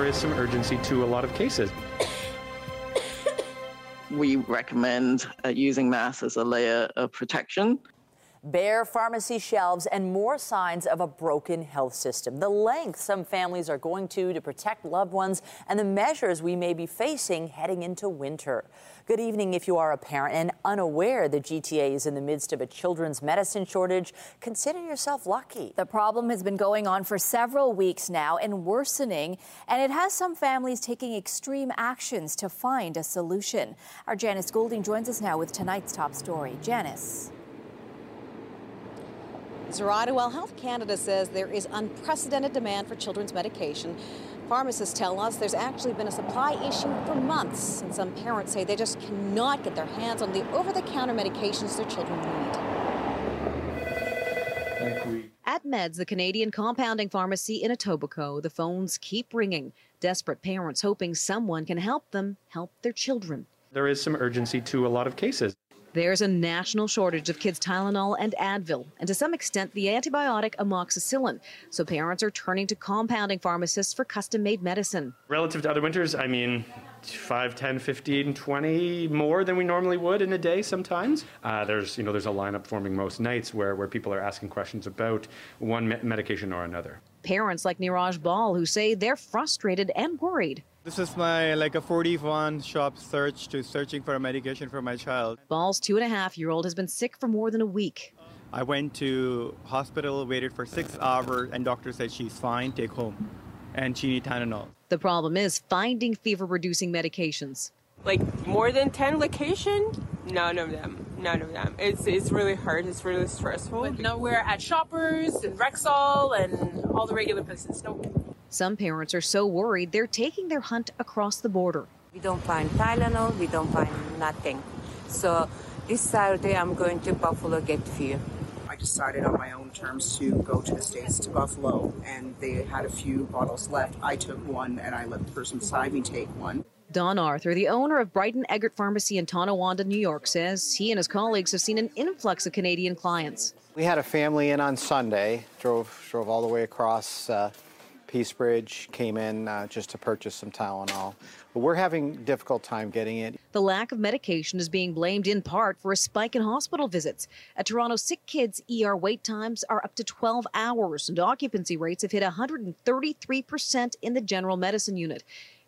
there is some urgency to a lot of cases. We recommend uh, using masks as a layer of protection. Bare pharmacy shelves and more signs of a broken health system. The length some families are going to to protect loved ones and the measures we may be facing heading into winter. Good evening. If you are a parent and unaware the GTA is in the midst of a children's medicine shortage, consider yourself lucky. The problem has been going on for several weeks now and worsening, and it has some families taking extreme actions to find a solution. Our Janice Golding joins us now with tonight's top story. Janice. Zuraidah, while Health Canada says there is unprecedented demand for children's medication, pharmacists tell us there's actually been a supply issue for months, and some parents say they just cannot get their hands on the over the counter medications their children need. At Meds, the Canadian compounding pharmacy in Etobicoke, the phones keep ringing. Desperate parents hoping someone can help them help their children. There is some urgency to a lot of cases. There's a national shortage of kids' Tylenol and Advil, and to some extent, the antibiotic amoxicillin. So parents are turning to compounding pharmacists for custom made medicine. Relative to other winters, I mean, 5, 10, 15, 20 more than we normally would in a day sometimes. Uh, there's, you know, there's a lineup forming most nights where, where people are asking questions about one me- medication or another. Parents like Niraj Ball who say they're frustrated and worried. This is my like a 41 shop search to searching for a medication for my child. Ball's two and a half year old has been sick for more than a week. I went to hospital, waited for six hours, and doctor said she's fine, take home, and she need Tylenol. The problem is finding fever reducing medications. Like more than 10 location? None of them. None of them. It's it's really hard. It's really stressful. But no, we're at Shoppers and Rexall and all the regular places. Nope. Some parents are so worried they're taking their hunt across the border. We don't find Tylenol, we don't find nothing. So this Saturday I'm going to Buffalo get few. I decided on my own terms to go to the States to Buffalo, and they had a few bottles left. I took one, and I let the person beside me take one. Don Arthur, the owner of Brighton Eggert Pharmacy in Tonawanda, New York, says he and his colleagues have seen an influx of Canadian clients. We had a family in on Sunday, drove drove all the way across uh, Peace Bridge, came in uh, just to purchase some Tylenol. But we're having difficult time getting it. The lack of medication is being blamed in part for a spike in hospital visits. At Toronto, sick kids' ER wait times are up to 12 hours, and occupancy rates have hit 133% in the general medicine unit.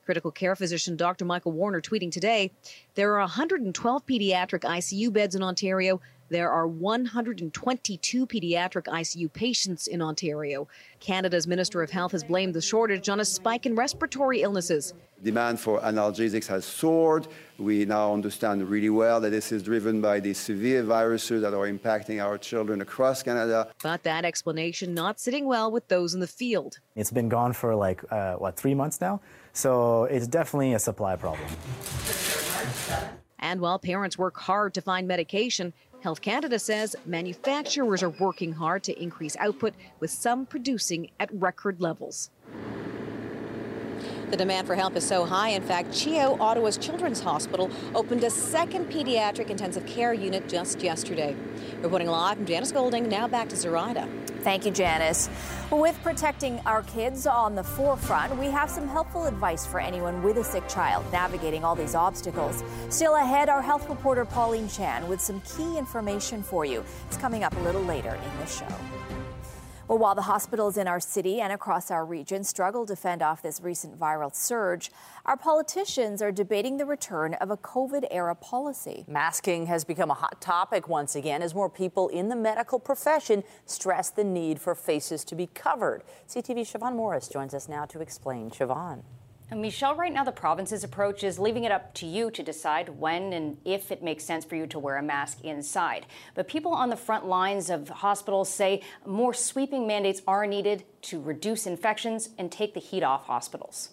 Critical care physician Dr. Michael Warner tweeting today there are 112 pediatric ICU beds in Ontario. There are 122 pediatric ICU patients in Ontario. Canada's Minister of Health has blamed the shortage on a spike in respiratory illnesses. Demand for analgesics has soared. We now understand really well that this is driven by the severe viruses that are impacting our children across Canada. But that explanation not sitting well with those in the field. It's been gone for like, uh, what, three months now? So it's definitely a supply problem. And while parents work hard to find medication, Health Canada says manufacturers are working hard to increase output, with some producing at record levels. The demand for help is so high, in fact, CHEO, Ottawa's Children's Hospital, opened a second pediatric intensive care unit just yesterday. Reporting live from Janice Golding, now back to Zuraidah. Thank you, Janice. With protecting our kids on the forefront, we have some helpful advice for anyone with a sick child navigating all these obstacles. Still ahead, our health reporter Pauline Chan with some key information for you. It's coming up a little later in the show. Well, while the hospitals in our city and across our region struggle to fend off this recent viral surge, our politicians are debating the return of a COVID era policy. Masking has become a hot topic once again as more people in the medical profession stress the need for faces to be covered. CTV's Siobhan Morris joins us now to explain. Siobhan. Uh, Michelle, right now the province's approach is leaving it up to you to decide when and if it makes sense for you to wear a mask inside. But people on the front lines of hospitals say more sweeping mandates are needed to reduce infections and take the heat off hospitals.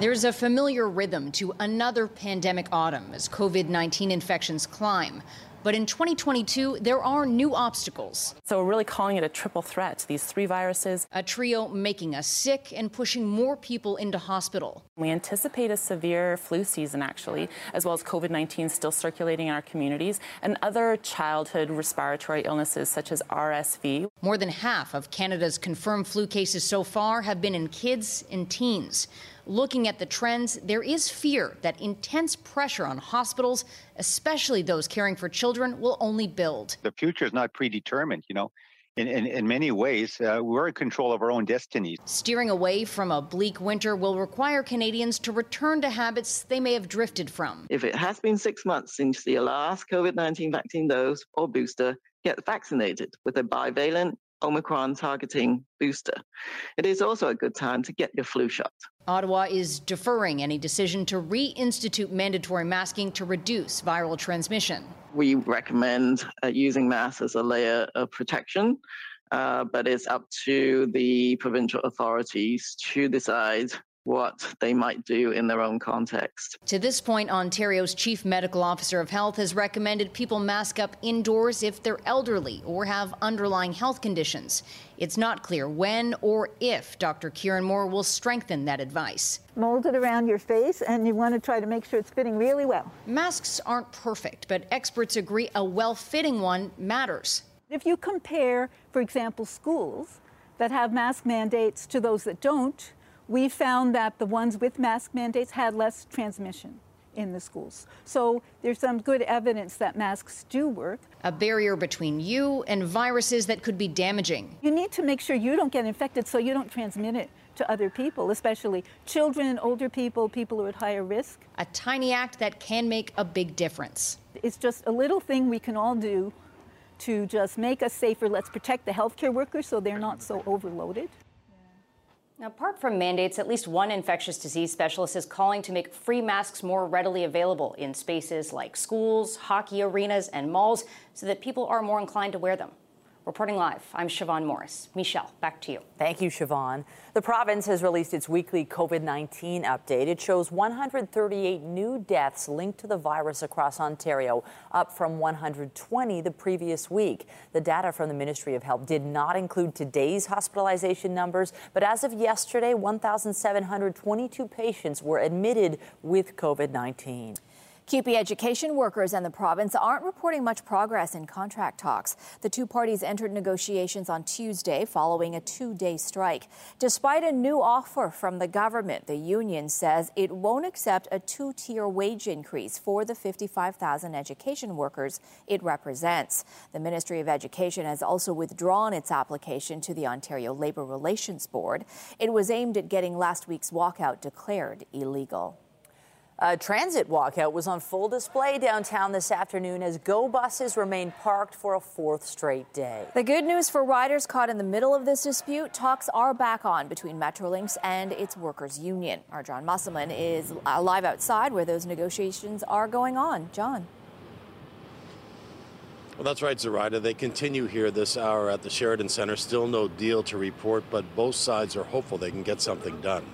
There's a familiar rhythm to another pandemic autumn as COVID 19 infections climb. But in 2022, there are new obstacles. So we're really calling it a triple threat these three viruses. A trio making us sick and pushing more people into hospital. We anticipate a severe flu season, actually, as well as COVID 19 still circulating in our communities and other childhood respiratory illnesses such as RSV. More than half of Canada's confirmed flu cases so far have been in kids and teens. Looking at the trends, there is fear that intense pressure on hospitals, especially those caring for children, will only build. The future is not predetermined, you know. In, in, in many ways, uh, we're in control of our own destiny. Steering away from a bleak winter will require Canadians to return to habits they may have drifted from. If it has been six months since the last COVID 19 vaccine dose or booster, get vaccinated with a bivalent Omicron targeting booster. It is also a good time to get your flu shot. Ottawa is deferring any decision to reinstitute mandatory masking to reduce viral transmission. We recommend uh, using masks as a layer of protection, uh, but it's up to the provincial authorities to decide what they might do in their own context. To this point, Ontario's Chief Medical Officer of Health has recommended people mask up indoors if they're elderly or have underlying health conditions. It's not clear when or if Dr. Kieran Moore will strengthen that advice. Mold it around your face, and you want to try to make sure it's fitting really well. Masks aren't perfect, but experts agree a well fitting one matters. If you compare, for example, schools that have mask mandates to those that don't, we found that the ones with mask mandates had less transmission in the schools. So there's some good evidence that masks do work. A barrier between you and viruses that could be damaging. You need to make sure you don't get infected so you don't transmit it to other people, especially children, older people, people who are at higher risk. A tiny act that can make a big difference. It's just a little thing we can all do to just make us safer. Let's protect the healthcare workers so they're not so overloaded. Now, apart from mandates, at least one infectious disease specialist is calling to make free masks more readily available in spaces like schools, hockey arenas, and malls so that people are more inclined to wear them. Reporting live, I'm Siobhan Morris. Michelle, back to you. Thank you, Siobhan. The province has released its weekly COVID 19 update. It shows 138 new deaths linked to the virus across Ontario, up from 120 the previous week. The data from the Ministry of Health did not include today's hospitalization numbers, but as of yesterday, 1,722 patients were admitted with COVID 19. CUPE education workers and the province aren't reporting much progress in contract talks. The two parties entered negotiations on Tuesday following a two day strike. Despite a new offer from the government, the union says it won't accept a two tier wage increase for the 55,000 education workers it represents. The Ministry of Education has also withdrawn its application to the Ontario Labour Relations Board. It was aimed at getting last week's walkout declared illegal. A transit walkout was on full display downtown this afternoon as GO buses remained parked for a fourth straight day. The good news for riders caught in the middle of this dispute talks are back on between Metrolinx and its workers' union. Our John Musselman is live outside where those negotiations are going on. John. Well, that's right, Zuraidah. They continue here this hour at the Sheraton Center. Still no deal to report, but both sides are hopeful they can get something done.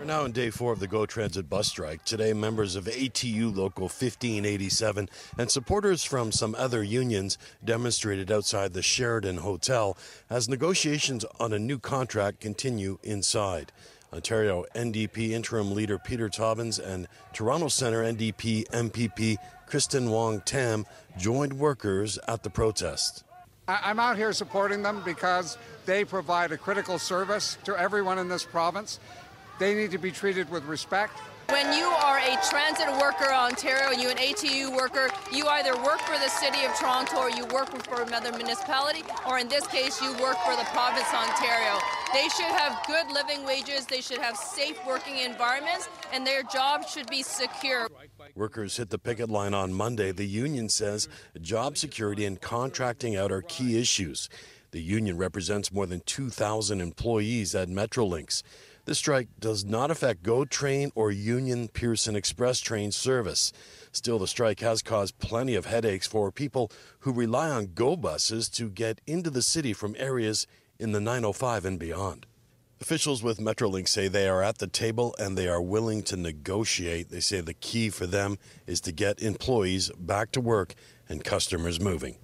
We're now in day four of the GO Transit bus strike. Today, members of ATU Local 1587 and supporters from some other unions demonstrated outside the Sheraton Hotel as negotiations on a new contract continue inside. Ontario NDP interim leader Peter Tabuns and Toronto Centre NDP MPP Kristyn Wong Tam joined workers at the protest. I'm out here supporting them because they provide a critical service to everyone in this province. They need to be treated with respect. When you are a transit worker, Ontario, and you an ATU worker, you either work for the City of Toronto or you work for another municipality, or in this case, you work for the province of Ontario. They should have good living wages, they should have safe working environments, and their jobs should be secure. Workers hit the picket line on Monday. The union says job security and contracting out are key issues. The union represents more than 2,000 employees at Metrolinx. The strike does not affect GO Train or Union Pearson Express train service. Still, the strike has caused plenty of headaches for people who rely on GO buses to get into the city from areas in the 905 and beyond. Officials with Metrolinx say they are at the table and they are willing to negotiate. They say the key for them is to get employees back to work and customers moving.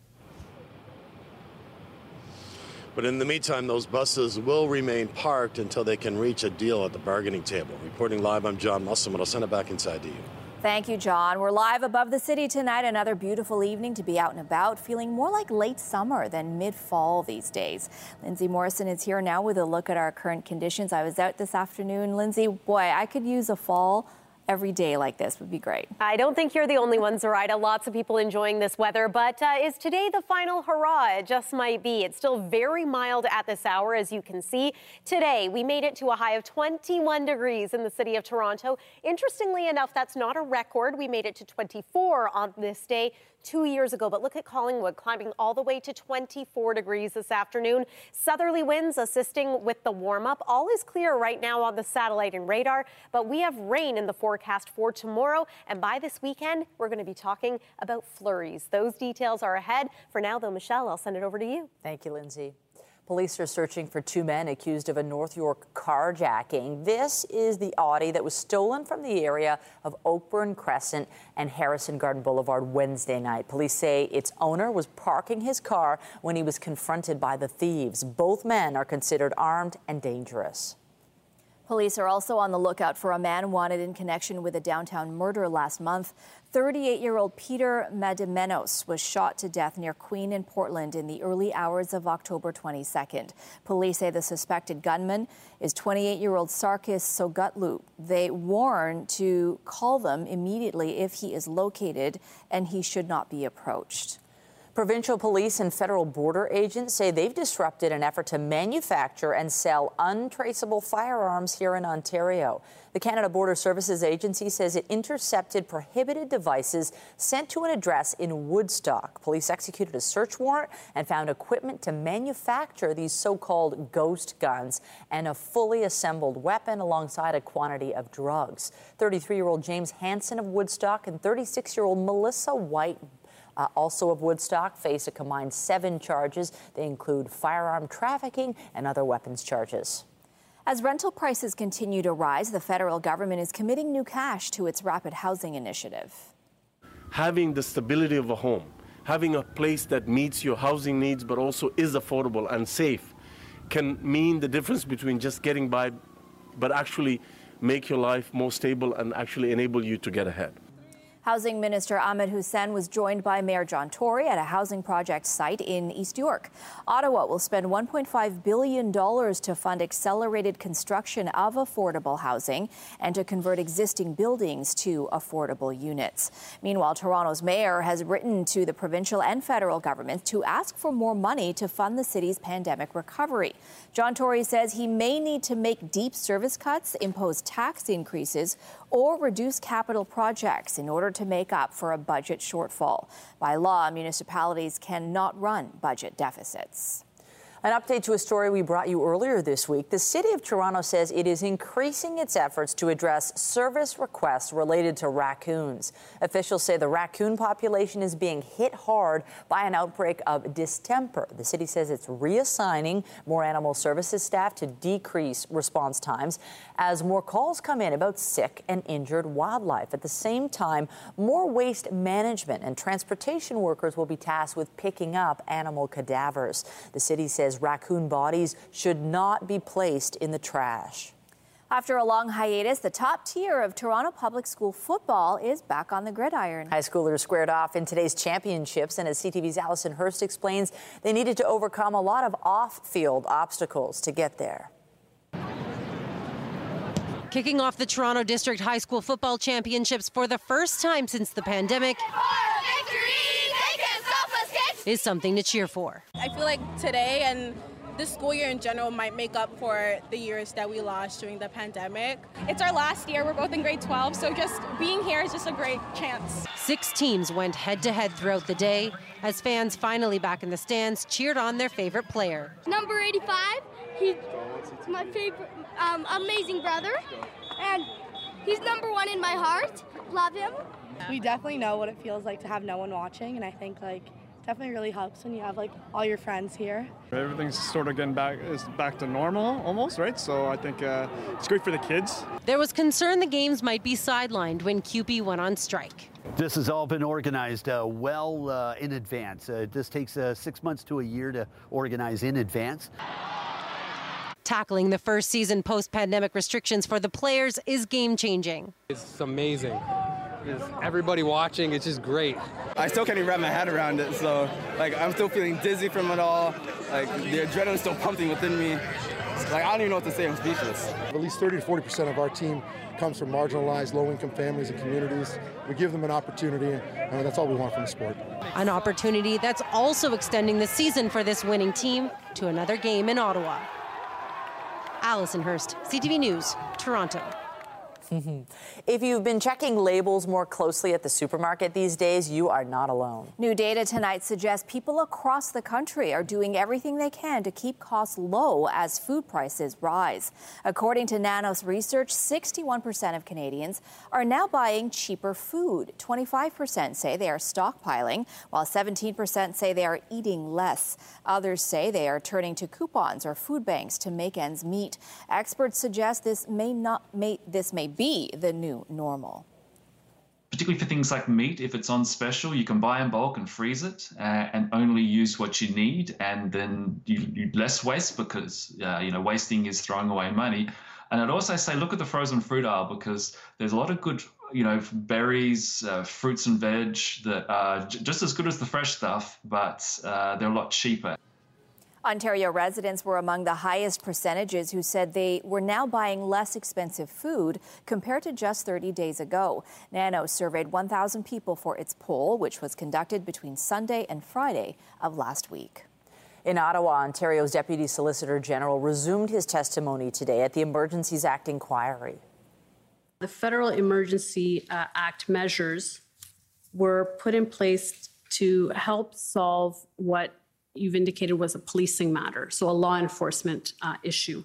But in the meantime, those buses will remain parked until they can reach a deal at the bargaining table. Reporting live, I'm John Musselman. I'll send it back inside to you. Thank you, John. We're live above the city tonight. Another beautiful evening to be out and about, feeling more like late summer than mid fall these days. Lindsay Morrison is here now with a look at our current conditions. I was out this afternoon. Lindsay, boy, I could use a fall every day like this would be great. I don't think you're the only one, Zuraidah. Lots of people enjoying this weather, but uh, is today the final hurrah? It just might be. It's still very mild at this hour, as you can see. Today, we made it to a high of 21 degrees in the city of Toronto. Interestingly enough, that's not a record. We made it to 24 on this day two years ago. But look at Collingwood climbing all the way to 24 degrees this afternoon. Southerly winds assisting with the warm up. All is clear right now on the satellite and radar, but we have rain in the forecast for tomorrow. And by this weekend, we're going to be talking about flurries. Those details are ahead. For now, though, Michelle, I'll send it over to you. Thank you, Lindsay. Police are searching for two men accused of a North York carjacking. This is the Audi that was stolen from the area of Oakburn Crescent and Harrison Garden Boulevard Wednesday night. Police say its owner was parking his car when he was confronted by the thieves. Both men are considered armed and dangerous. Police are also on the lookout for a man wanted in connection with a downtown murder last month. 38 year old Peter Madimenos was shot to death near Queen in Portland in the early hours of October 22nd. Police say the suspected gunman is 28 year old Sarkis Sogutlu. They warn to call them immediately if he is located and he should not be approached. Provincial police and federal border agents say they've disrupted an effort to manufacture and sell untraceable firearms here in Ontario. The Canada Border Services Agency says it intercepted prohibited devices sent to an address in Woodstock. Police executed a search warrant and found equipment to manufacture these so called ghost guns and a fully assembled weapon alongside a quantity of drugs. 33 year old James Hanson of Woodstock and 36 year old Melissa White uh, also of Woodstock, face a combined seven charges. They include firearm trafficking and other weapons charges. As rental prices continue to rise, the federal government is committing new cash to its rapid housing initiative. Having the stability of a home, having a place that meets your housing needs but also is affordable and safe can mean the difference between just getting by but actually make your life more stable and actually enable you to get ahead. Housing Minister Ahmed Hussen was joined by Mayor John Tory at a housing project site in East York. Ottawa will spend $1.5 billion to fund accelerated construction of affordable housing and to convert existing buildings to affordable units. Meanwhile, Toronto's mayor has written to the provincial and federal government to ask for more money to fund the city's pandemic recovery. John Tory says he may need to make deep service cuts, impose tax increases, or reduce capital projects in order to make up for a budget shortfall. By law, municipalities cannot run budget deficits. An update to a story we brought you earlier this week. The City of Toronto says it is increasing its efforts to address service requests related to raccoons. Officials say the raccoon population is being hit hard by an outbreak of distemper. The city says it's reassigning more animal services staff to decrease response times as more calls come in about sick and injured wildlife. At the same time, more waste management and transportation workers will be tasked with picking up animal cadavers. The city says raccoon bodies should not be placed in the trash. After a long hiatus, the top tier of Toronto Public School football is back on the gridiron. High schoolers squared off in today's championships, and as CTV's Allison Hurst explains, they needed to overcome a lot of off field obstacles to get there. Kicking off the Toronto District High School Football Championships for the first time since the pandemic is something to cheer for. I feel like today and this school year in general might make up for the years that we lost during the pandemic. It's our last year. We're both in grade 12, so just being here is just a great chance. Six teams went head to head throughout the day as fans finally back in the stands cheered on their favorite player. Number 85, he's my favorite, um, amazing brother, and he's number one in my heart. Love him. We definitely know what it feels like to have no one watching, and I think like definitely really helps when you have like all your friends here. Everything's sort of getting back is back to normal almost, right? So I think uh, it's great for the kids. There was concern the games might be sidelined when CUPE went on strike. This has all been organized uh, well uh, in advance. Uh, this takes uh, six months to a year to organize in advance. Tackling the first season post pandemic restrictions for the players is game changing. It's amazing. It's everybody watching, it's just great. I still can't even wrap my head around it, so like I'm still feeling dizzy from it all. Like the adrenaline's still pumping within me. Like I don't even know what to say. I'm speechless. At least 30 to 40 percent of our team comes from marginalized, low-income families and communities. We give them an opportunity, and that's all we want from the sport. An opportunity that's also extending the season for this winning team to another game in Ottawa. Allison Hurst, CTV News, Toronto. Mm-hmm. if you've been checking labels more closely at the supermarket these days, you are not alone. New data tonight suggests people across the country are doing everything they can to keep costs low as food prices rise. According to Nanos research, 61% of Canadians are now buying cheaper food. 25% say they are stockpiling, while 17% say they are eating less. Others say they are turning to coupons or food banks to make ends meet. Experts suggest this may not may this may be the new normal. Particularly for things like meat, if it's on special, you can buy in bulk and freeze it uh, and only use what you need, and then you, you less waste because uh, you know wasting is throwing away money. And I'd also say look at the frozen fruit aisle because there's a lot of good, you know, berries, uh, fruits and veg that are j- just as good as the fresh stuff, but uh, they're a lot cheaper. Ontario residents were among the highest percentages who said they were now buying less expensive food compared to just 30 days ago. Nanos surveyed 1,000 people for its poll, which was conducted between Sunday and Friday of last week. In Ottawa, Ontario's Deputy Solicitor General resumed his testimony today at the Emergencies Act inquiry. The Federal Emergency uh, Act measures were put in place to help solve what you've indicated was a policing matter, so a law enforcement uh, issue.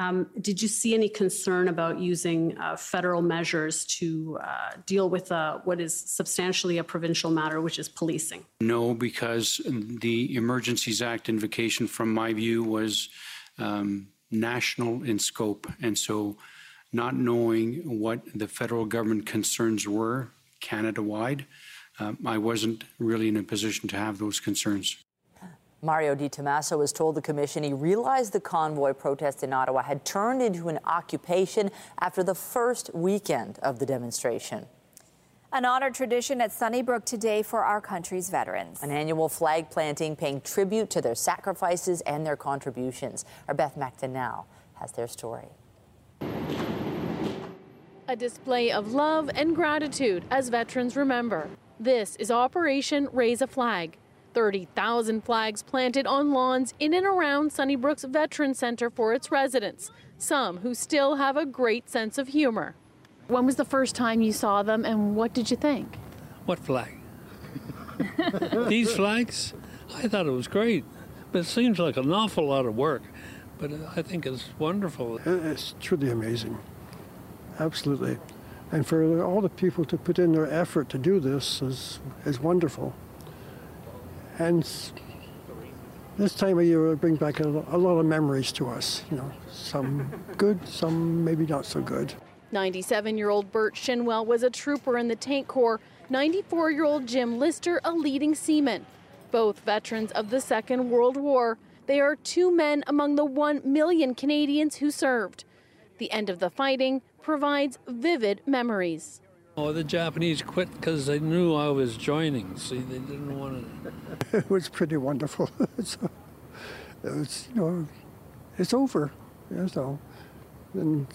Um, did you see any concern about using uh, federal measures to uh, deal with uh, what is substantially a provincial matter, which is policing? No, because the Emergencies Act invocation, from my view, was um, national in scope. And so, not knowing what the federal government concerns were Canada wide, um, I wasn't really in a position to have those concerns. Mario Di Tommaso has told the commission he realized the convoy protest in Ottawa had turned into an occupation after the first weekend of the demonstration. An honored tradition at Sunnybrook today for our country's veterans. An annual flag planting paying tribute to their sacrifices and their contributions. Our Beth Macdonell has their story. A display of love and gratitude as veterans remember. This is Operation Raise a Flag, 30,000 flags planted on lawns in and around Sunnybrook's Veteran Center for its residents, some who still have a great sense of humor. When was the first time you saw them and what did you think? What flag? These flags? I thought it was great, but it seems like an awful lot of work. But I think it's wonderful. It's truly amazing. Absolutely. And for all the people to put in their effort to do this is, is wonderful. And this time of year will bring back a, a lot of memories to us. You know, some good, some maybe not so good. 97 year old Bert Shinwell was a trooper in the Tank Corps, 94 year old Jim Lister, a leading seaman. Both veterans of the Second World War. They are two men among the 1 million Canadians who served. The end of the fighting provides vivid memories. Oh, the Japanese quit because they knew I was joining. See, they didn't want to. it was pretty wonderful. so, it was, you know, it's over. You know, and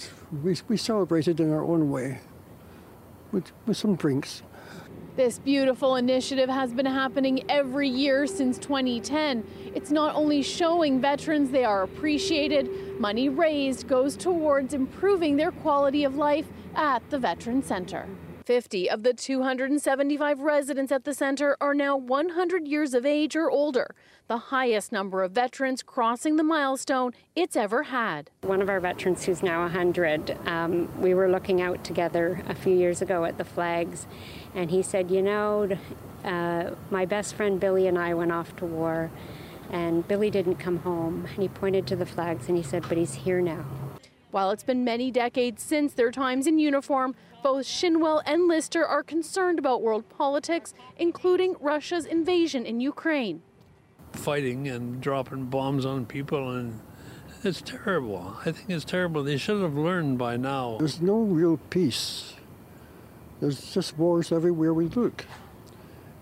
we, we celebrated in our own way with, with some drinks. This beautiful initiative has been happening every year since 2010. It's not only showing veterans they are appreciated, money raised goes towards improving their quality of life at the Veteran Center. 50 of the 275 residents at the center are now 100 years of age or older, the highest number of veterans crossing the milestone it's ever had. One of our veterans who's now 100, um, we were looking out together a few years ago at the flags, and he said, You know, uh, my best friend Billy and I went off to war, and Billy didn't come home. And he pointed to the flags and he said, But he's here now. While it's been many decades since their times in uniform, both Shinwell and Lister are concerned about world politics, including Russia's invasion in Ukraine. Fighting and dropping bombs on people, and it's terrible. I think it's terrible. They should have learned by now. There's no real peace. There's just wars everywhere we look.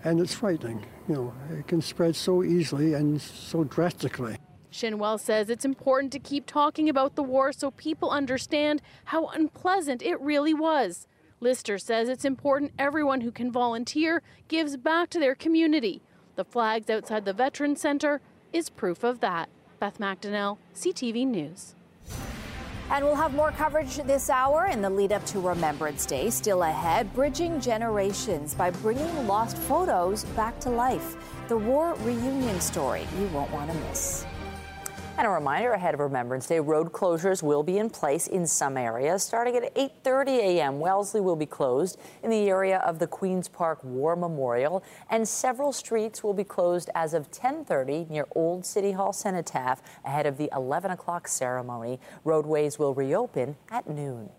And it's frightening. You know, it can spread so easily and so drastically. Shinwell says it's important to keep talking about the war so people understand how unpleasant it really was. Lister says it's important everyone who can volunteer gives back to their community. The flags outside the Veterans Center is proof of that. Beth Macdonell, CTV News. And we'll have more coverage this hour in the lead up to Remembrance Day. Still ahead, bridging generations by bringing lost photos back to life. The war reunion story you won't want to miss. And a reminder ahead of Remembrance Day, road closures will be in place in some areas. Starting at 8.30 a.m., Wellesley will be closed in the area of the Queen's Park War Memorial, and several streets will be closed as of 10.30 near Old City Hall Cenotaph ahead of the 11 o'clock ceremony. Roadways will reopen at noon.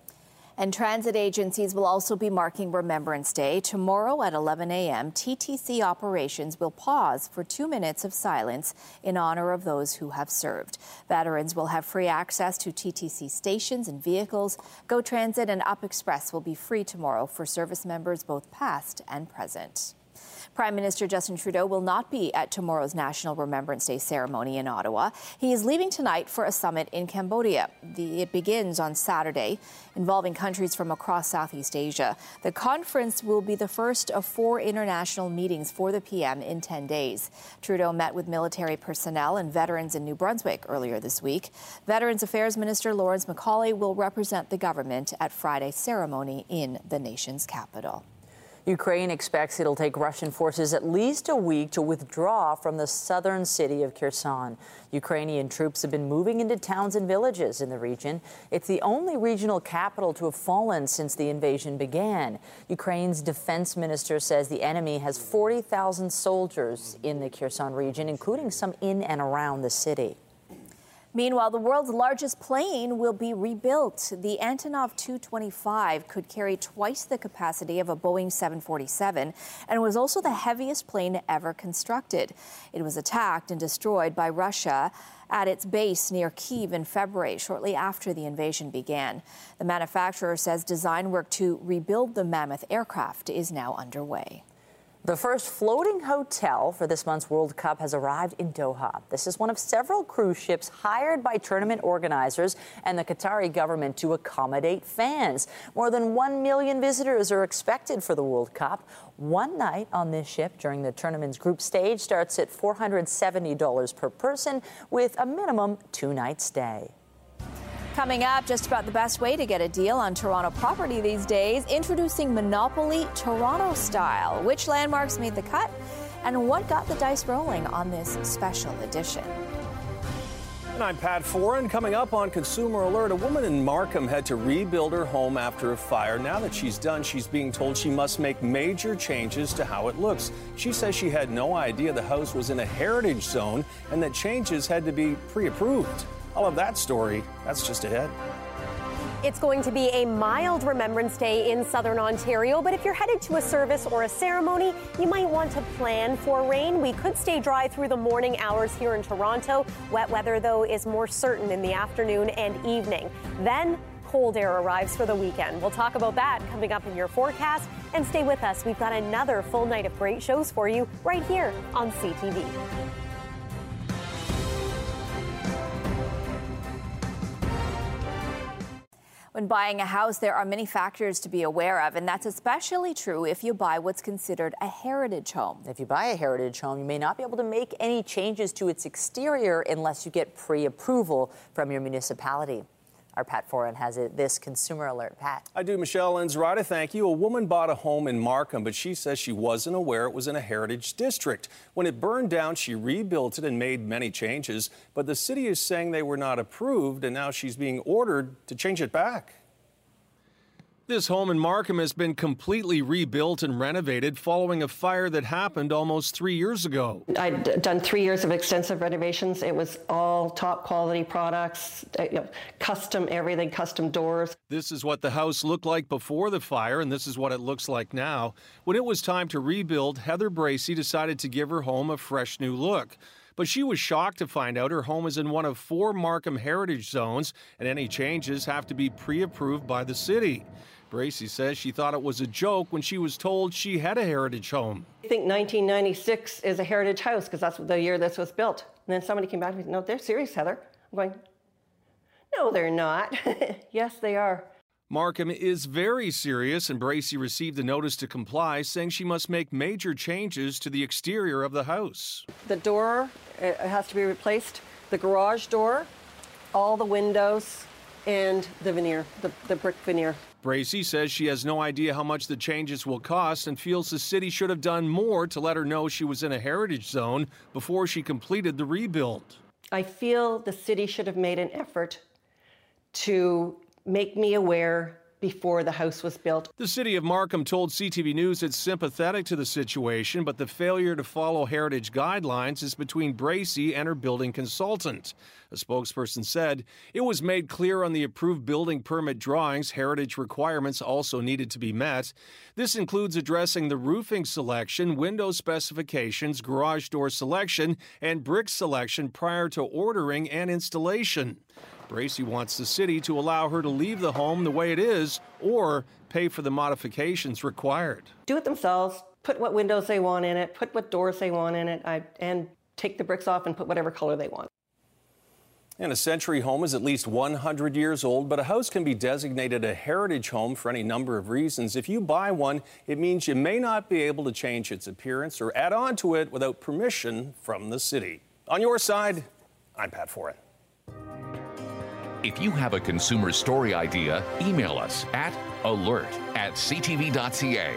And transit agencies will also be marking Remembrance Day. Tomorrow at 11 a.m., TTC operations will pause for two minutes of silence in honor of those who have served. Veterans will have free access to TTC stations and vehicles. Go Transit and Up Express will be free tomorrow for service members both past and present. Prime Minister Justin Trudeau will not be at tomorrow's National Remembrance Day ceremony in Ottawa. He is leaving tonight for a summit in Cambodia. The, it begins on Saturday, involving countries from across Southeast Asia. The conference will be the first of four international meetings for the PM in 10 days. Trudeau met with military personnel and veterans in New Brunswick earlier this week. Veterans Affairs Minister Lawrence MacAulay will represent the government at Friday's ceremony in the nation's capital. Ukraine expects it'll take Russian forces at least a week to withdraw from the southern city of Kherson. Ukrainian troops have been moving into towns and villages in the region. It's the only regional capital to have fallen since the invasion began. Ukraine's defense minister says the enemy has 40,000 soldiers in the Kherson region, including some in and around the city. Meanwhile, the world's largest plane will be rebuilt. The Antonov 225 could carry twice the capacity of a Boeing 747 and was also the heaviest plane ever constructed. It was attacked and destroyed by Russia at its base near Kiev in February, shortly after the invasion began. The manufacturer says design work to rebuild the mammoth aircraft is now underway. The first floating hotel for this month's World Cup has arrived in Doha. This is one of several cruise ships hired by tournament organizers and the Qatari government to accommodate fans. More than 1 million visitors are expected for the World Cup. One night on this ship during the tournament's group stage starts at $470 per person with a minimum two night stay. Coming up, just about the best way to get a deal on Toronto property these days, introducing Monopoly Toronto style. Which landmarks made the cut and what got the dice rolling on this special edition? And I'm Pat Foran. Coming up on Consumer Alert, a woman in Markham had to rebuild her home after a fire. Now that she's done, she's being told she must make major changes to how it looks. She says she had no idea the house was in a heritage zone and that changes had to be pre approved. All of that story, that's just ahead. It's going to be a mild Remembrance Day in southern Ontario, but if you're headed to a service or a ceremony, you might want to plan for rain. We could stay dry through the morning hours here in Toronto. Wet weather, though, is more certain in the afternoon and evening. Then, cold air arrives for the weekend. We'll talk about that coming up in your forecast. And stay with us. We've got another full night of great shows for you right here on CTV. When buying a house, there are many factors to be aware of, and that's especially true if you buy what's considered a heritage home. If you buy a heritage home, you may not be able to make any changes to its exterior unless you get pre approval from your municipality. Our Pat Foran has it, this consumer alert. Pat. I do, Michelle and thank you. A woman bought a home in Markham, but she says she wasn't aware it was in a heritage district. When it burned down, she rebuilt it and made many changes, but the city is saying they were not approved, and now she's being ordered to change it back. This home in Markham has been completely rebuilt and renovated following a fire that happened almost three years ago. I'd done three years of extensive renovations. It was all top quality products, uh, custom everything, custom doors. This is what the house looked like before the fire, and this is what it looks like now. When it was time to rebuild, Heather Bracy decided to give her home a fresh new look. But she was shocked to find out her home is in one of four Markham heritage zones, and any changes have to be pre approved by the city. Bracy says she thought it was a joke when she was told she had a heritage home. I think 1996 is a heritage house because that's the year this was built. And then somebody came back and said, No, they're serious, Heather. I'm going, No, they're not. yes, they are. Markham is very serious, and Bracy received a notice to comply saying she must make major changes to the exterior of the house. The door has to be replaced, the garage door, all the windows, and the veneer, the, the brick veneer. Bracy says she has no idea how much the changes will cost and feels the city should have done more to let her know she was in a heritage zone before she completed the rebuild. I feel the city should have made an effort to make me aware before the house was built. The city of Markham told CTV News it's sympathetic to the situation, but the failure to follow heritage guidelines is between Bracy and her building consultant. A spokesperson said it was made clear on the approved building permit drawings heritage requirements also needed to be met. This includes addressing the roofing selection, window specifications, garage door selection, and brick selection prior to ordering and installation. Bracy wants the city to allow her to leave the home the way it is or pay for the modifications required. Do it themselves, put what windows they want in it, put what doors they want in it, I, and take the bricks off and put whatever color they want. And a century home is at least 100 years old, but a house can be designated a heritage home for any number of reasons. If you buy one, it means you may not be able to change its appearance or add on to it without permission from the city. On your side, I'm Pat Foran. If you have a consumer story idea, email us at alert at ctv.ca.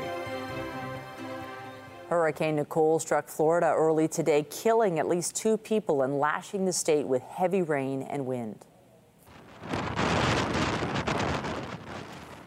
Hurricane Nicole struck Florida early today, killing at least two people and lashing the state with heavy rain and wind.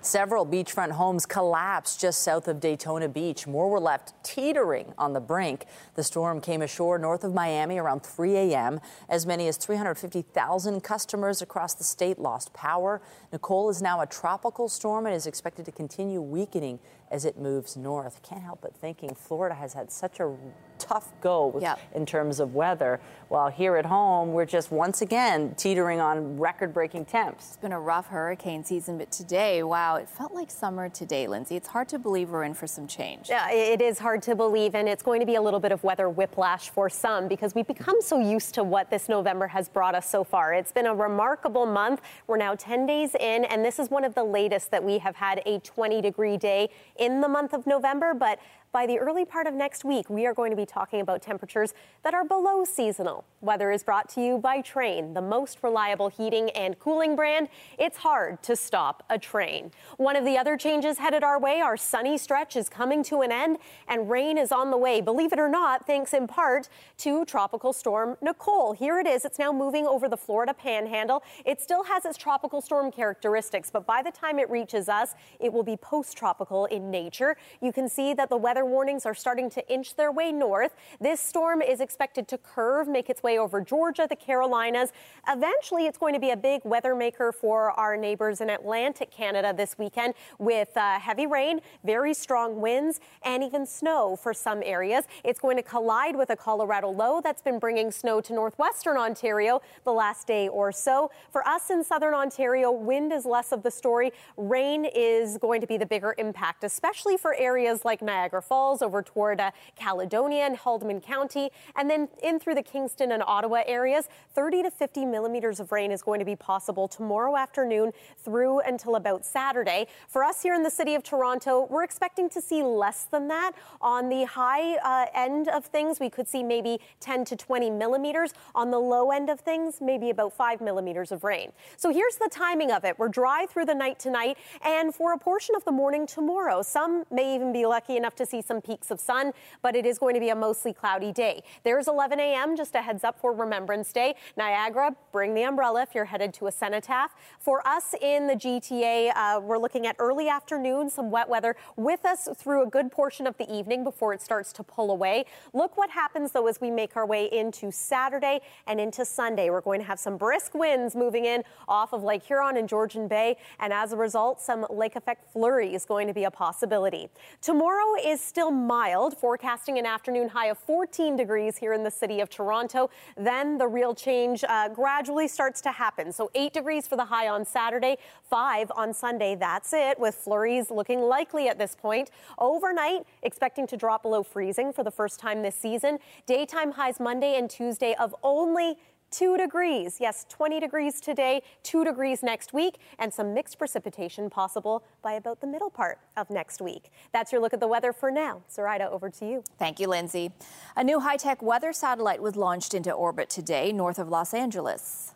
Several beachfront homes collapsed just south of Daytona Beach. More were left teetering on the brink. The storm came ashore north of Miami around 3 a.m. As many as 350,000 customers across the state lost power. Nicole is now a tropical storm and is expected to continue weakening as it moves north. Can't help but thinking Florida has had such a tough go with, yep. in terms of weather. While here at home, we're just once again teetering on record breaking temps. It's been a rough hurricane season, but today, wow, it felt like summer today, Lindsay. It's hard to believe we're in for some change. Yeah, it is hard to believe, and it's going to be a little bit of weather whiplash for some because we've become so used to what this November has brought us so far. It's been a remarkable month. We're now 10 days in, and this is one of the latest that we have had a 20 degree day in the month of November, but by the early part of next week, we are going to be talking about temperatures that are below seasonal. Weather is brought to you by Trane, the most reliable heating and cooling brand. It's hard to stop a Trane. One of the other changes headed our way, our sunny stretch is coming to an end and rain is on the way. Believe it or not, thanks in part to tropical storm Nicole. Here it is. It's now moving over the Florida panhandle. It still has its tropical storm characteristics, but by the time it reaches us, it will be post-tropical in nature. You can see that the weather weather warnings are starting to inch their way north. This storm is expected to curve, make its way over Georgia, the Carolinas. Eventually, it's going to be a big weather maker for our neighbors in Atlantic Canada this weekend with uh, heavy rain, very strong winds, and even snow for some areas. It's going to collide with a Colorado low that's been bringing snow to northwestern Ontario the last day or so. For us in southern Ontario, wind is less of the story. Rain is going to be the bigger impact, especially for areas like Niagara Falls over toward uh, Caledonia and Haldimand County, and then in through the Kingston and Ottawa areas. 30 to 50 millimeters of rain is going to be possible tomorrow afternoon through until about Saturday. For us here in the city of Toronto, we're expecting to see less than that. On the high uh, end of things, we could see maybe 10 to 20 millimeters. On the low end of things, maybe about 5 millimeters of rain. So here's the timing of it. We're dry through the night tonight and for a portion of the morning tomorrow. Some may even be lucky enough to see some peaks of sun, but it is going to be a mostly cloudy day. There's 11 a.m., just a heads up for Remembrance Day. Niagara, bring the umbrella if you're headed to a cenotaph. For us in the GTA, uh, we're looking at early afternoon, some wet weather with us through a good portion of the evening before it starts to pull away. Look what happens though as we make our way into Saturday and into Sunday. We're going to have some brisk winds moving in off of Lake Huron and Georgian Bay, and as a result, some lake effect flurry is going to be a possibility. Tomorrow is still mild, forecasting an afternoon high of 14 degrees here in the city of Toronto. Then the real change uh, gradually starts to happen. So 8 degrees for the high on Saturday, 5 on Sunday. That's it, with flurries looking likely at this point. Overnight, expecting to drop below freezing for the first time this season. Daytime highs Monday and Tuesday of only two degrees. Yes, 20 degrees today, two degrees next week, and some mixed precipitation possible by about the middle part of next week. That's your look at the weather for now. Zuraidah, over to you. Thank you, Lindsay. A new high tech weather satellite was launched into orbit today north of Los Angeles.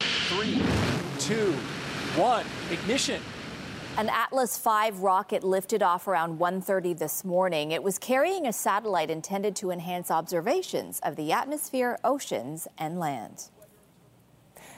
Three, two, one, ignition. An Atlas V rocket lifted off around 1:30 this morning. It was carrying a satellite intended to enhance observations of the atmosphere, oceans, and land.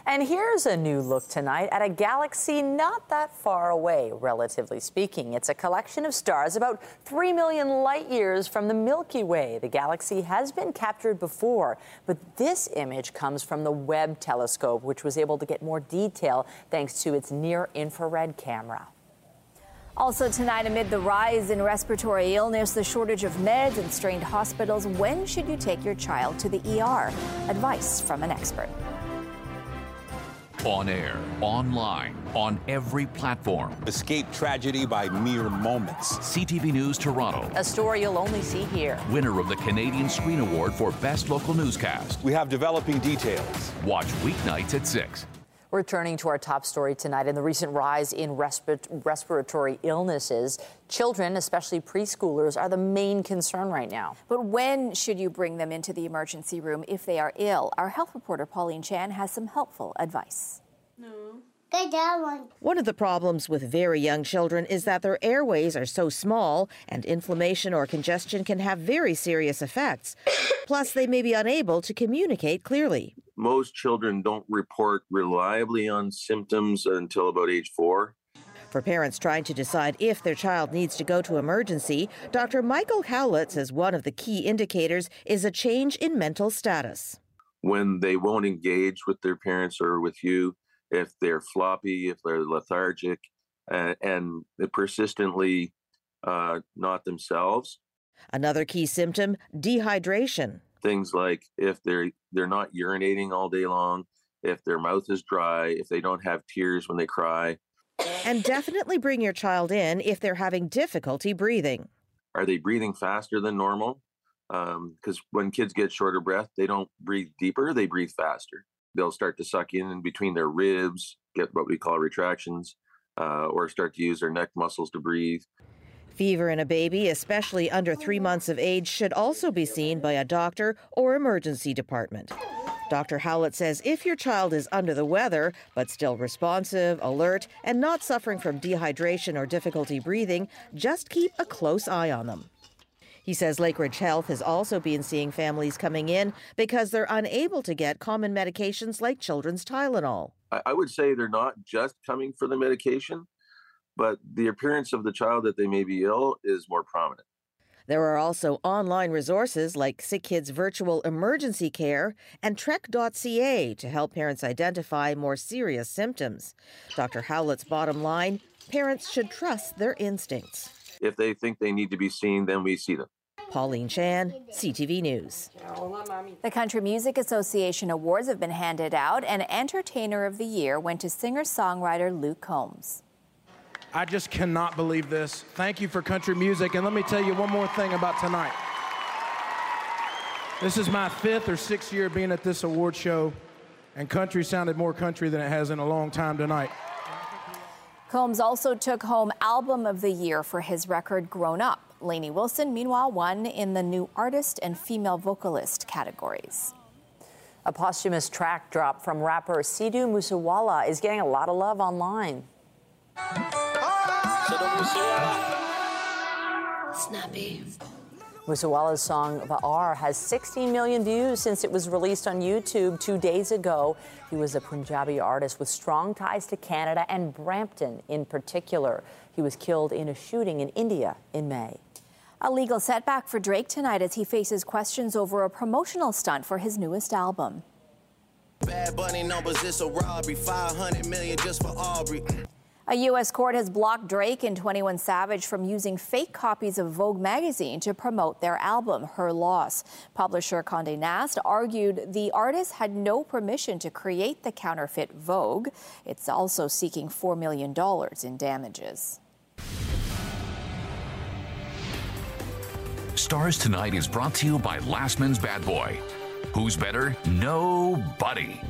And here's a new look tonight at a galaxy not that far away, relatively speaking. It's a collection of stars about 3 million light years from the Milky Way. The galaxy has been captured before, but this image comes from the Webb telescope, which was able to get more detail thanks to its near infrared camera. Also tonight, amid the rise in respiratory illness, the shortage of meds and strained hospitals, when should you take your child to the ER? Advice from an expert. On air, online, on every platform. Escape tragedy by mere moments. CTV News Toronto. A story you'll only see here. Winner of the Canadian Screen Award for Best Local Newscast. We have developing details. Watch weeknights at 6. Returning to our top story tonight and the recent rise in respi- respiratory illnesses, children, especially preschoolers, are the main concern right now. But when should you bring them into the emergency room if they are ill? Our health reporter Pauline Chan has some helpful advice. One of the problems with very young children is that their airways are so small, and inflammation or congestion can have very serious effects. Plus, they may be unable to communicate clearly. Most children don't report reliably on symptoms until about age four. For parents trying to decide if their child needs to go to emergency, Dr. Michael Howlett says one of the key indicators is a change in mental status. When they won't engage with their parents or with you, if they're floppy, if they're lethargic, uh, and persistently uh, not themselves. Another key symptom dehydration. Things like if they're they're not urinating all day long, if their mouth is dry, if they don't have tears when they cry. And definitely bring your child in if they're having difficulty breathing. Are they breathing faster than normal? Because um, when kids get shorter breath, they don't breathe deeper, they breathe faster. They'll start to suck in in between their ribs, get what we call retractions, uh, or start to use their neck muscles to breathe. Fever in a baby, especially under three months of age, should also be seen by a doctor or emergency department. Dr. Howlett says if your child is under the weather, but still responsive, alert, and not suffering from dehydration or difficulty breathing, just keep a close eye on them. He says Lakeridge Health has also been seeing families coming in because they're unable to get common medications like children's Tylenol. I would say they're not just coming for the medication, but the appearance of the child that they may be ill is more prominent. There are also online resources like Sick Kids Virtual Emergency Care and TREKK.ca to help parents identify more serious symptoms. Dr. Howlett's bottom line parents should trust their instincts. If they think they need to be seen, then we see them. Pauline Chan, CTV News. The Country Music Association Awards have been handed out, and Entertainer of the Year went to singer songwriter Luke Combs. I just cannot believe this. Thank you for country music. And let me tell you one more thing about tonight. This is my fifth or sixth year being at this award show, and country sounded more country than it has in a long time tonight. Combs also took home Album of the Year for his record Grown Up. Lainey Wilson, meanwhile, won in the New Artist and Female Vocalist categories. A posthumous track drop from rapper Sidhu Moosewala is getting a lot of love online. Snappy. Moosewala's song Vaar has 16 million views since it was released on YouTube two days ago. He was a Punjabi artist with strong ties to Canada and Brampton in particular. He was killed in a shooting in India in May. A legal setback for Drake tonight as he faces questions over a promotional stunt for his newest album. Bad Bunny numbers, it's a robbery. 500 million just for Aubrey. A U.S. court has blocked Drake and 21 Savage from using fake copies of Vogue magazine to promote their album, Her Loss. Publisher Condé Nast argued the artist had no permission to create the counterfeit Vogue. It's also seeking $4 million in damages. Stars Tonight is brought to you by Lastman's Bad Boy. Who's better? Nobody.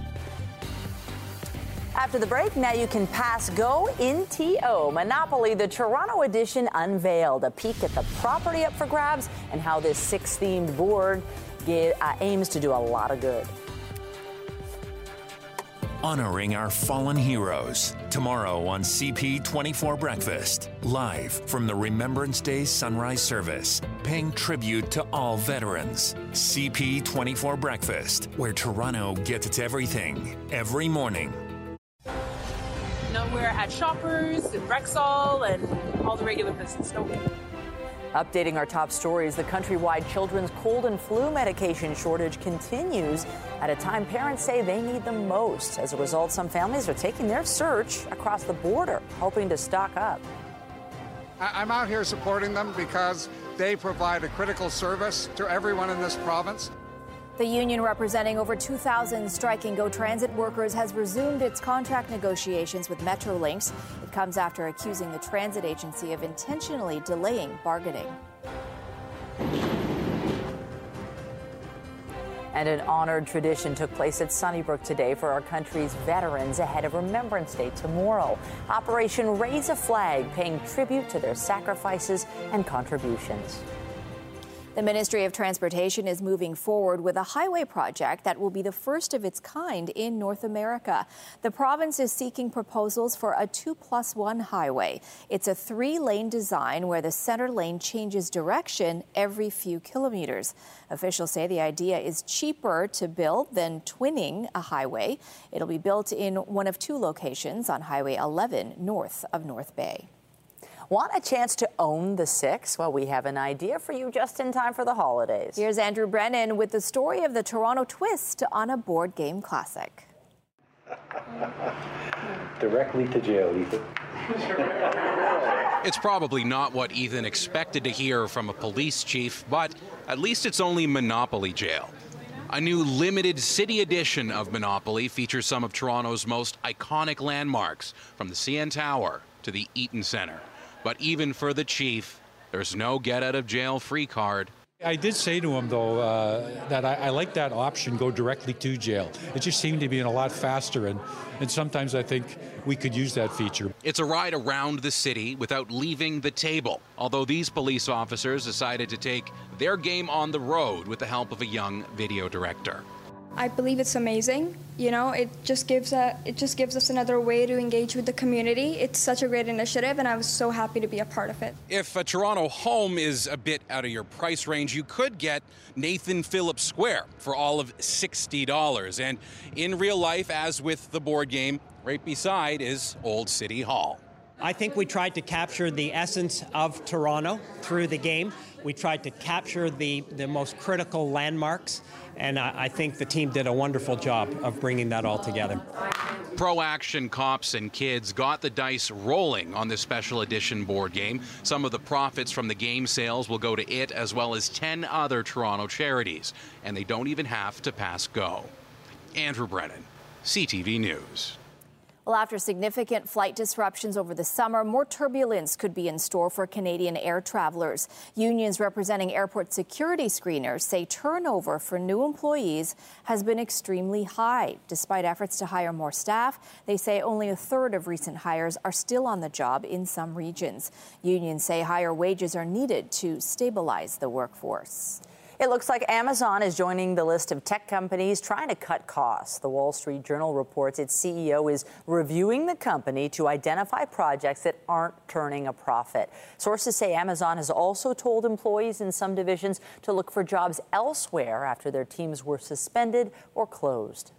After the break, now you can pass go in TO. Monopoly, the Toronto edition, unveiled a peek at the property up for grabs and how this six themed board get, uh, aims to do a lot of good. Honoring our fallen heroes. Tomorrow on CP24 Breakfast. Live from the Remembrance Day Sunrise Service. Paying tribute to all veterans. CP24 Breakfast, where Toronto gets its everything. Every morning. No, we're at Shoppers and Rexall and all the regular places. No. Updating our top stories, the countrywide children's cold and flu medication shortage continues at a time parents say they need the most. As a result, some families are taking their search across the border, hoping to stock up. I'm out here supporting them because they provide a critical service to everyone in this province. The union representing over 2,000 striking Go Transit workers has resumed its contract negotiations with Metrolinx. It comes after accusing the transit agency of intentionally delaying bargaining. And an honored tradition took place at Sunnybrook today for our country's veterans ahead of Remembrance Day tomorrow. Operation Raise a Flag, paying tribute to their sacrifices and contributions. The Ministry of Transportation is moving forward with a highway project that will be the first of its kind in North America. The province is seeking proposals for a 2 plus 1 highway. It's a three lane design where the center lane changes direction every few kilometers. Officials say the idea is cheaper to build than twinning a highway. It'll be built in one of two locations on Highway 11 north of North Bay. Want a chance to own the six? Well, we have an idea for you just in time for the holidays. Here's Andrew Brennan with the story of the Toronto twist on a board game classic. Directly to jail, Ethan. It's probably not what Ethan expected to hear from a police chief, but at least it's only Monopoly jail. A new limited city edition of Monopoly features some of Toronto's most iconic landmarks, from the CN Tower to the Eaton Centre. But even for the chief, there's no get out of jail free card. I did say to him, though, uh, that I, I, like that option, go directly to jail. It just seemed to be a lot faster, and, and sometimes I think we could use that feature. It's a ride around the city without leaving the table, although these police officers decided to take their game on the road with the help of a young video director. I believe it's amazing. You know, it just gives a, it just gives us another way to engage with the community. It's such a great initiative, and I was so happy to be a part of it. If a Toronto home is a bit out of your price range, you could get Nathan Phillips Square for all of sixty dollars. And in real life, as with the board game, right beside is Old City Hall. I think we tried to capture the essence of Toronto through the game. We tried to capture the, the most critical landmarks, and I, I think the team did a wonderful job of bringing that all together. Pro Action Cops and Kids got the dice rolling on this special edition board game. Some of the profits from the game sales will go to it as well as 10 other Toronto charities, and they don't even have to pass go. Andrew Brennan, CTV News. Well, after significant flight disruptions over the summer, more turbulence could be in store for Canadian air travelers. Unions representing airport security screeners say turnover for new employees has been extremely high. Despite efforts to hire more staff, they say only a third of recent hires are still on the job in some regions. Unions say higher wages are needed to stabilize the workforce. It looks like Amazon is joining the list of tech companies trying to cut costs. The Wall Street Journal reports its CEO is reviewing the company to identify projects that aren't turning a profit. Sources say Amazon has also told employees in some divisions to look for jobs elsewhere after their teams were suspended or closed.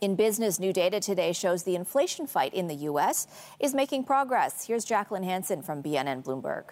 In business, new data today shows the inflation fight in the U.S. is making progress. Here's Jacqueline Hansen from BNN Bloomberg.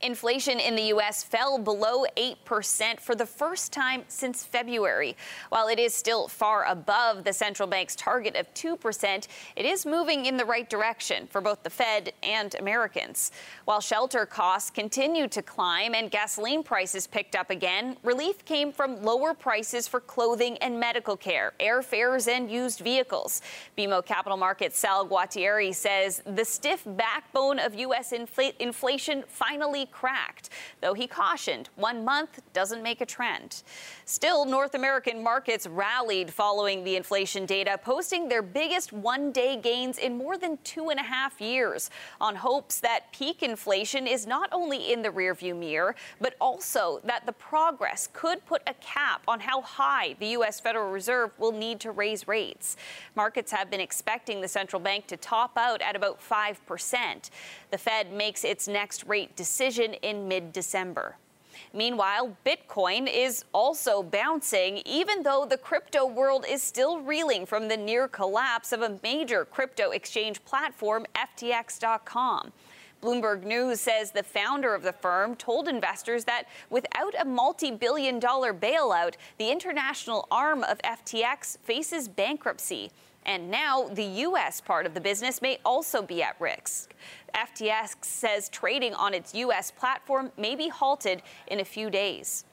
Inflation in the U.S. fell below 8% for the first time since February. While it is still far above the central bank's target of 2%, it is moving in the right direction for both the Fed and Americans. While shelter costs continued to climb and gasoline prices picked up again, relief came from lower prices for clothing and medical care, airfares, and used vehicles. BMO Capital Markets Sal Guatieri says the stiff backbone of U.S. Infl- inflation finally cracked, though he cautioned one month doesn't make a trend. Still, North American markets rallied following the inflation data, posting their biggest one day gains in more than two and a half years, on hopes that peak inflation is not only in the rearview mirror, but also that the progress could put a cap on how high the U.S. Federal Reserve will need to raise rates. Markets have been expecting the central bank to top out at about 5%. The Fed makes its next rate decision in mid December. Meanwhile, Bitcoin is also bouncing, even though the crypto world is still reeling from the near collapse of a major crypto exchange platform, FTX.com. Bloomberg News says the founder of the firm told investors that without a multi billion dollar bailout, the international arm of FTX faces bankruptcy. And now the U.S. part of the business may also be at risk. FTX says trading on its U.S. platform may be halted in a few days.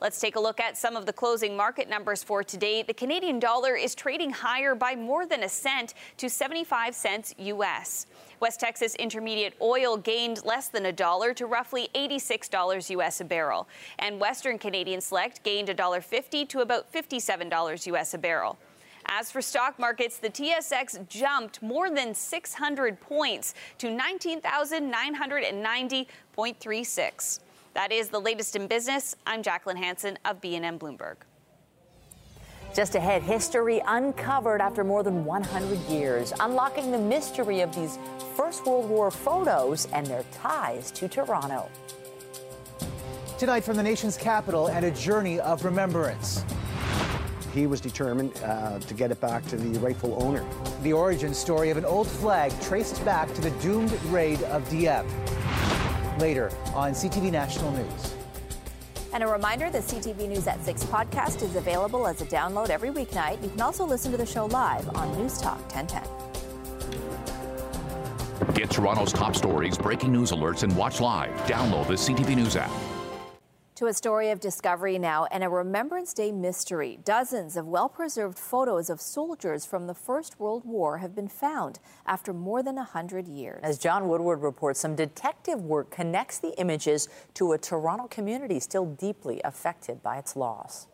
Let's take a look at some of the closing market numbers for today. The Canadian dollar is trading higher by more than a cent to 75 cents US. West Texas Intermediate oil gained less than a dollar to roughly $86 US a barrel. And Western Canadian Select gained $1.50 to about $57 US a barrel. As for stock markets, the TSX jumped more than 600 points to 19,990.36. That is the latest in business. I'm Jacqueline Hansen of BNN Bloomberg. Just ahead, history uncovered after more than 100 years, unlocking the mystery of these First World War photos and their ties to Toronto. Tonight from the nation's capital and a journey of remembrance. He was determined uh, to get it back to the rightful owner. The origin story of an old flag traced back to the doomed raid of Dieppe. Later on CTV National News. And a reminder the CTV News at 6 podcast is available as a download every weeknight. You can also listen to the show live on News Talk 1010. Get Toronto's top stories, breaking news alerts, and watch live. Download the CTV News app. To a story of discovery now and a Remembrance Day mystery. Dozens of well preserved photos of soldiers from the First World War have been found after more than 100 years. As John Woodward reports, some detective work connects the images to a Toronto community still deeply affected by its loss.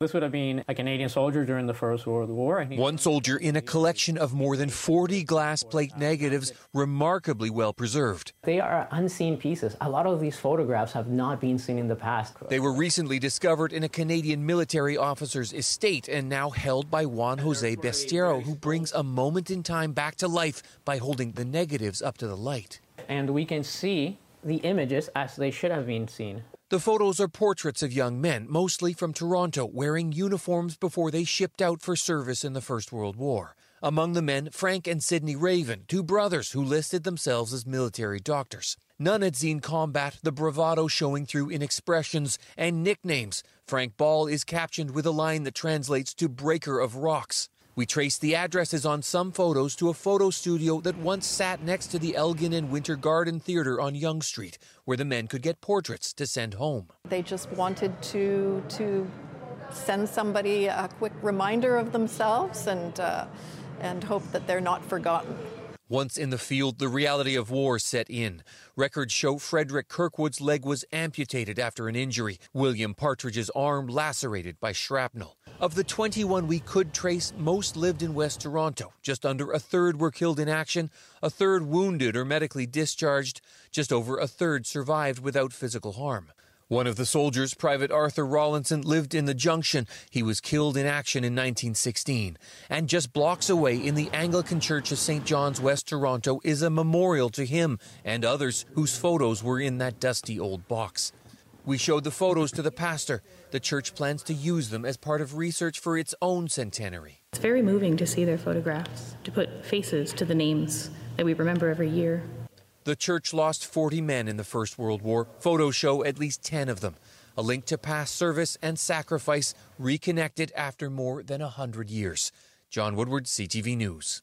This would have been a Canadian soldier during the First World War. One soldier in a collection of more than 40 glass plate negatives, remarkably well preserved. They are unseen pieces. A lot of these photographs have not been seen in the past. They were recently discovered in a Canadian military officer's estate and now held by Juan Jose Bestiero, who brings a moment in time back to life by holding the negatives up to the light. And we can see the images as they should have been seen. The photos are portraits of young men, mostly from Toronto, wearing uniforms before they shipped out for service in the First World War. Among the men, Frank and Sidney Raven, two brothers who listed themselves as military doctors. None had seen combat, the bravado showing through in expressions and nicknames. Frank Ball is captioned with a line that translates to breaker of rocks. We traced the addresses on some photos to a photo studio that once sat next to the Elgin and Winter Garden Theatre on Yonge Street, where the men could get portraits to send home. They just wanted to to send somebody a quick reminder of themselves and. Uh, and hope that they're not forgotten. Once in the field, the reality of war set in. Records show Frederick Kirkwood's leg was amputated after an injury, William Partridge's arm lacerated by shrapnel. Of the 21 we could trace, most lived in West Toronto. Just under a third were killed in action, a third wounded or medically discharged, just over a third survived without physical harm. One of the soldiers, Private Arthur Rawlinson, lived in the Junction. He was killed in action in 1916. And just blocks away in the Anglican Church of St. John's, West Toronto, is a memorial to him and others whose photos were in that dusty old box. We showed the photos to the pastor. The church plans to use them as part of research for its own centenary. It's very moving to see their photographs, to put faces to the names that we remember every year. The church lost 40 men in the First World War. Photos show at least 10 of them. A link to past service and sacrifice reconnected after more than 100 years. John Woodward, CTV News.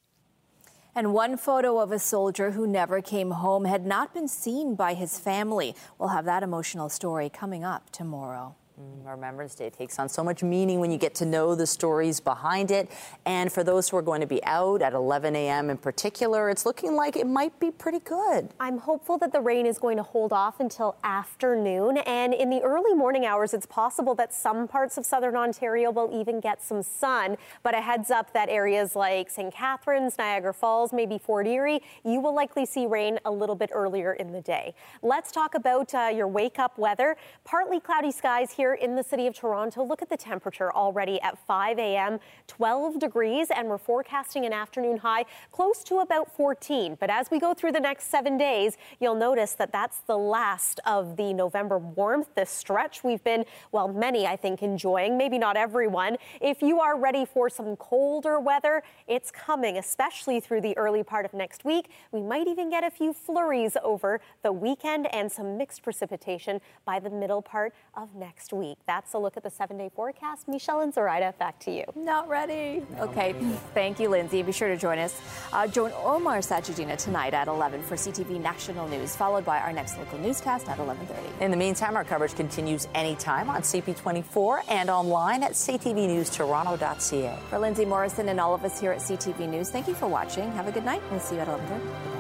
And one photo of a soldier who never came home had not been seen by his family. We'll have that emotional story coming up tomorrow. Mm, Remembrance Day takes on so much meaning when you get to know the stories behind it. And for those who are going to be out at 11 a.m. in particular, it's looking like it might be pretty good. I'm hopeful that the rain is going to hold off until afternoon. And in the early morning hours, it's possible that some parts of southern Ontario will even get some sun. But a heads up that areas like St. Catharines, Niagara Falls, maybe Fort Erie, you will likely see rain a little bit earlier in the day. Let's talk about uh, your wake up weather. Partly cloudy skies here in the city of Toronto. Look at the temperature already at 5 a.m., 12 degrees, and we're forecasting an afternoon high close to about 14. But as we go through the next seven days, you'll notice that that's the last of the November warmth, this stretch we've been, well, many, I think, enjoying, maybe not everyone. If you are ready for some colder weather, it's coming, especially through the early part of next week. We might even get a few flurries over the weekend and some mixed precipitation by the middle part of next week. That's a look at the seven day forecast. Michelle and Zuraidah, back to you. Not ready. Okay, thank you, Lindsay. Be sure to join us. Uh, join Omar Sachedina tonight at 11 for CTV National News, followed by our next local newscast at 11:30. In the meantime, our coverage continues anytime on CP24 and online at ctvnewstoronto.ca. For Lindsay Morrison and all of us here at CTV News, thank you for watching. Have a good night. We'll see you at 11:30.